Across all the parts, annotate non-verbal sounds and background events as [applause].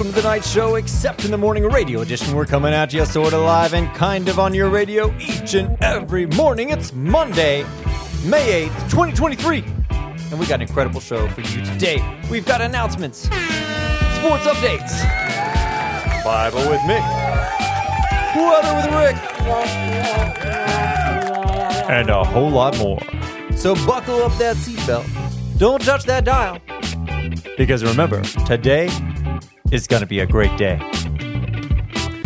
welcome to the Knight show, except in the morning radio edition. We're coming at you sort of live and kind of on your radio each and every morning. It's Monday, May 8th, 2023. And we got an incredible show for you today. We've got announcements, sports updates, Bible with Mick, weather with Rick, and a whole lot more. So buckle up that seatbelt. Don't touch that dial. Because remember, today is going to be a great day.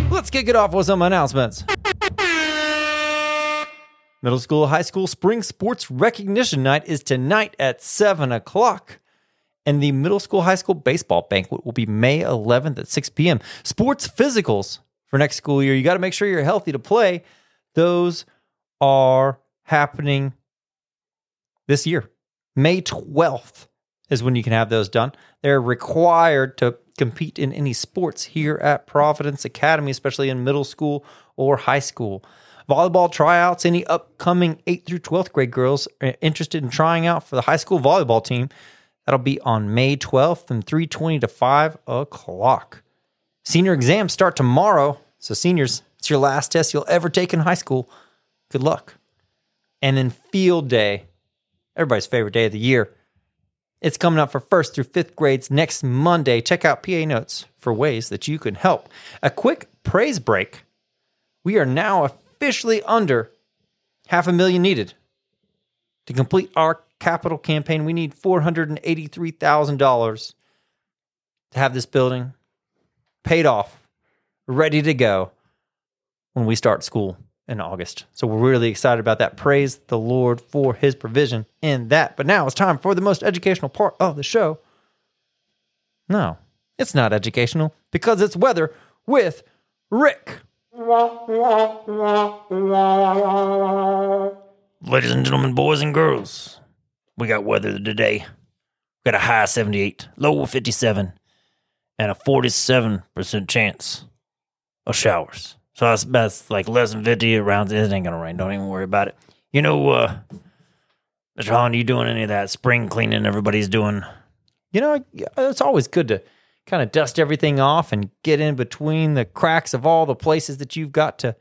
Let's kick it off with some announcements. Middle school, high school spring sports recognition night is tonight at 7 o'clock. And the middle school, high school baseball banquet will be May 11th at 6 p.m. Sports physicals for next school year. You got to make sure you're healthy to play. Those are happening this year. May 12th is when you can have those done. They're required to compete in any sports here at Providence Academy, especially in middle school or high school. Volleyball tryouts, any upcoming 8th through 12th grade girls interested in trying out for the high school volleyball team, that'll be on May 12th from 3.20 to 5 o'clock. Senior exams start tomorrow. So seniors, it's your last test you'll ever take in high school. Good luck. And then field day, everybody's favorite day of the year. It's coming up for first through fifth grades next Monday. Check out PA Notes for ways that you can help. A quick praise break. We are now officially under half a million needed. To complete our capital campaign, we need $483,000 to have this building paid off, ready to go when we start school in August. So we're really excited about that. Praise the Lord for his provision in that. But now it's time for the most educational part of the show. No, it's not educational because it's weather with Rick. Ladies and gentlemen, boys and girls, we got weather today. We got a high 78, low 57, and a 47% chance of showers. So that's, that's like less than 50 rounds. It ain't gonna rain. Don't even worry about it. You know, uh, Mr. Holland, are you doing any of that spring cleaning everybody's doing? You know, it's always good to kind of dust everything off and get in between the cracks of all the places that you've got to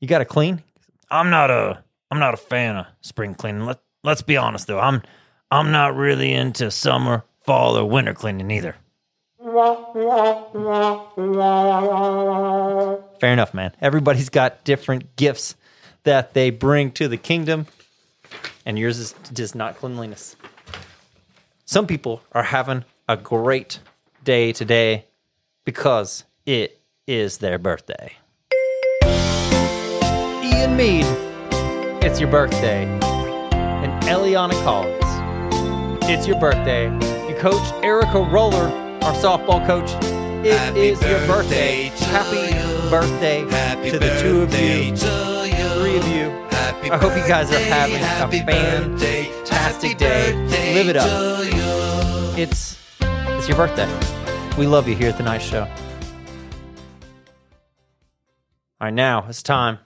you got to clean. I'm not a I'm not a fan of spring cleaning. Let Let's be honest though. I'm I'm not really into summer, fall, or winter cleaning either. Fair enough, man. Everybody's got different gifts that they bring to the kingdom, and yours is just not cleanliness. Some people are having a great day today because it is their birthday. Ian Mead, it's your birthday. And Eliana Collins, it's your birthday. Your coach, Erica Roller, our softball coach, it Happy is your birthday. Happy. Birthday Happy to the two of you, to you. three of you. Happy I hope you guys are having happy a fantastic day. Live it up. you. It's it's your birthday. We love you here at the Knight Show. All right, now it's time.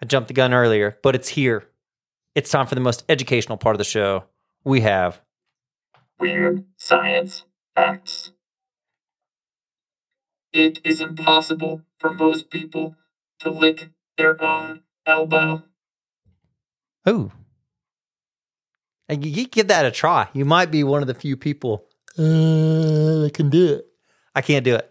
I jumped the gun earlier, but it's here. It's time for the most educational part of the show. We have Weird science facts. It is impossible for most people to lick their own elbow. Ooh. And you you give that a try. You might be one of the few people uh, that can do it. I can't do it.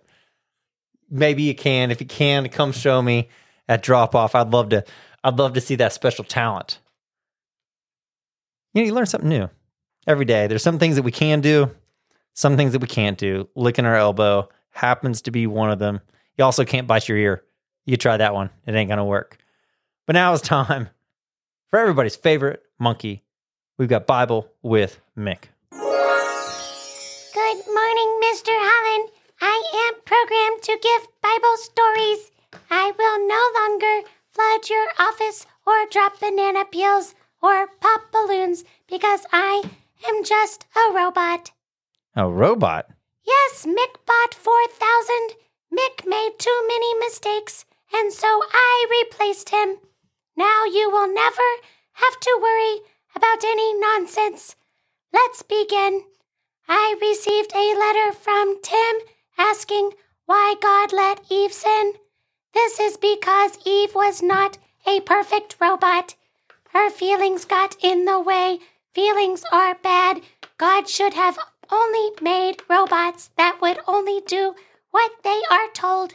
Maybe you can. If you can, come show me at drop off. I'd love to. I'd love to see that special talent. You know, you learn something new every day. There's some things that we can do, some things that we can't do. Licking our elbow happens to be one of them. You also can't bite your ear. You try that one; it ain't gonna work. But now it's [laughs] time for everybody's favorite monkey. We've got Bible with Mick. Good morning, Mr. Holland. I am programmed to give Bible stories. I will no longer flood your office or drop banana peels or pop balloons because I am just a robot. A robot. Yes, McBot 4000. Mick made too many mistakes, and so I replaced him. Now you will never have to worry about any nonsense. Let's begin. I received a letter from Tim asking why God let Eve sin? This is because Eve was not a perfect robot. Her feelings got in the way. Feelings are bad. God should have only made robots that would only do what they are told.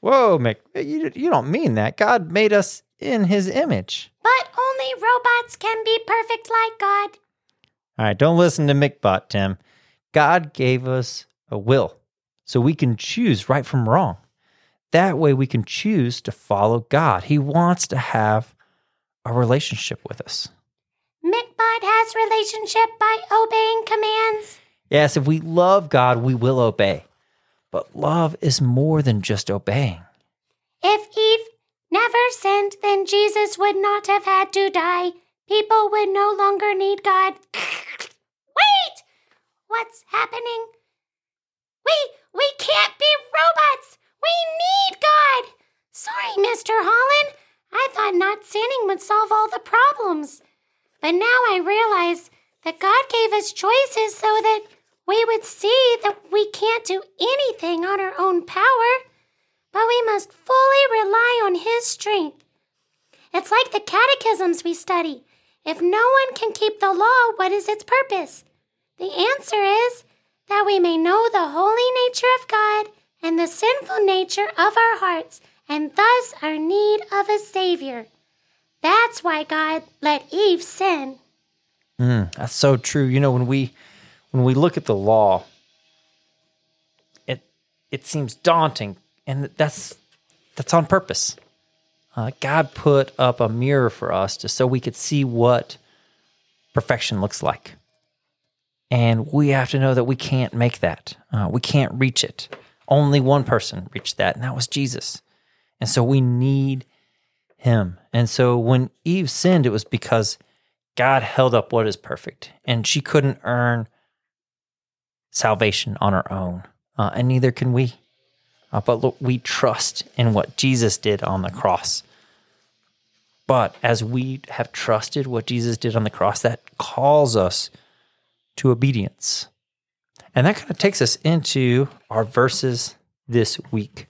Whoa, Mick, you, you don't mean that. God made us in his image. But only robots can be perfect like God. All right, don't listen to McBot, Tim. God gave us a will so we can choose right from wrong. That way we can choose to follow God. He wants to have a relationship with us. McBot has relationship by obeying commands. Yes, if we love God, we will obey. But love is more than just obeying. If Eve never sinned, then Jesus would not have had to die. People would no longer need God. [laughs] Wait! What's happening? We we can't be robots. We need God. Sorry, Mr. Holland. I thought not sinning would solve all the problems. But now I realize that God gave us choices so that we would see that we can't do anything on our own power, but we must fully rely on His strength. It's like the catechisms we study. If no one can keep the law, what is its purpose? The answer is that we may know the holy nature of God and the sinful nature of our hearts, and thus our need of a Savior. That's why God let Eve sin. Mm, that's so true. You know, when we when we look at the law, it it seems daunting, and that's that's on purpose. Uh, God put up a mirror for us just so we could see what perfection looks like, and we have to know that we can't make that. Uh, we can't reach it. Only one person reached that, and that was Jesus. And so we need him. And so when Eve sinned, it was because God held up what is perfect, and she couldn't earn salvation on our own, uh, and neither can we. Uh, but look, we trust in what Jesus did on the cross. But as we have trusted what Jesus did on the cross, that calls us to obedience. And that kind of takes us into our verses this week.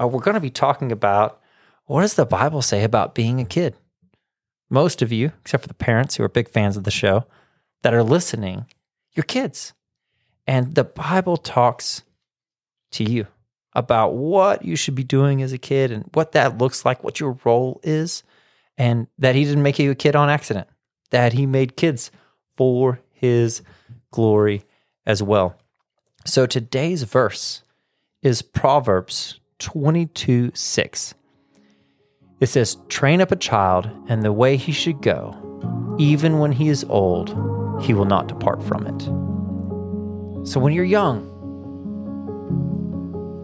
Uh, we're going to be talking about what does the Bible say about being a kid? Most of you, except for the parents who are big fans of the show that are listening, you're kids. And the Bible talks to you about what you should be doing as a kid and what that looks like, what your role is, and that He didn't make you a kid on accident, that He made kids for His glory as well. So today's verse is Proverbs 22 6. It says, Train up a child in the way he should go. Even when he is old, he will not depart from it. So when you're young,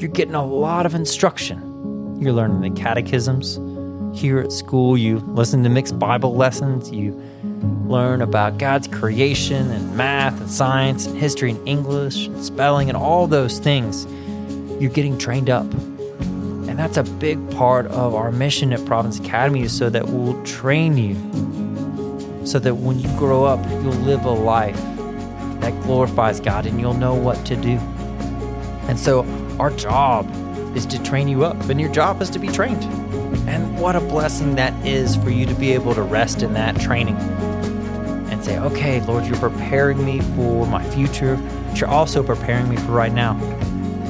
you're getting a lot of instruction. You're learning the catechisms. Here at school, you listen to Mick's Bible lessons. You learn about God's creation and math and science and history and English and spelling and all those things. You're getting trained up. And that's a big part of our mission at Providence Academy is so that we'll train you so that when you grow up, you'll live a life that glorifies God and you'll know what to do. And so our job is to train you up, and your job is to be trained. And what a blessing that is for you to be able to rest in that training and say, okay, Lord, you're preparing me for my future, but you're also preparing me for right now.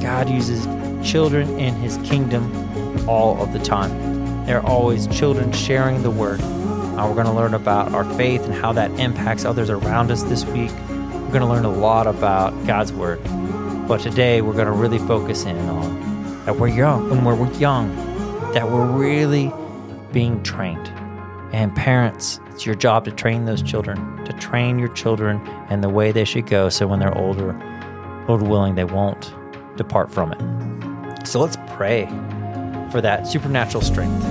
God uses children in his kingdom all of the time. There are always children sharing the word. Uh, we're going to learn about our faith and how that impacts others around us this week. We're going to learn a lot about God's word. But today we're going to really focus in on that we're young, when we're young, that we're really being trained. And parents, it's your job to train those children, to train your children in the way they should go so when they're older, Lord willing, they won't depart from it. So let's pray for that supernatural strength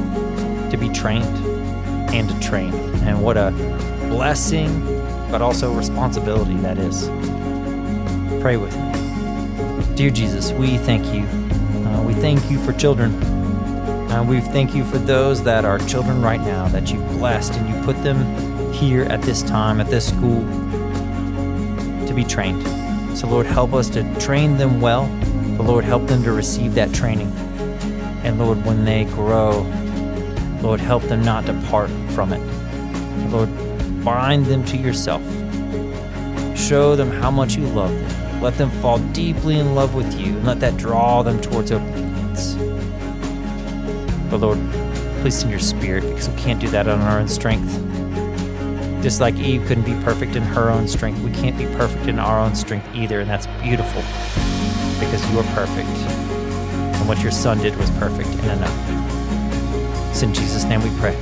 to be trained and to train. And what a blessing, but also responsibility that is. Pray with me. Dear Jesus, we thank you. Uh, we thank you for children. Uh, we thank you for those that are children right now that you've blessed and you put them here at this time, at this school, to be trained. So, Lord, help us to train them well But Lord, help them to receive that training. And Lord, when they grow, Lord, help them not depart from it. Lord, bind them to yourself. Show them how much you love them. Let them fall deeply in love with you and let that draw them towards obedience. But Lord, please send your spirit because we can't do that on our own strength. Just like Eve couldn't be perfect in her own strength, we can't be perfect in our own strength either. And that's beautiful because you are perfect. And what your son did was perfect and enough. It's in Jesus' name we pray.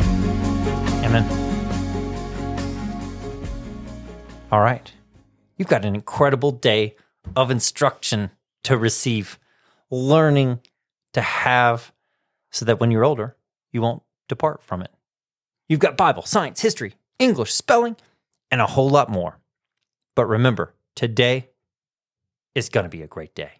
Amen. All right. You've got an incredible day of instruction to receive, learning to have, so that when you're older, you won't depart from it. You've got Bible, science, history, English, spelling, and a whole lot more. But remember, today is going to be a great day.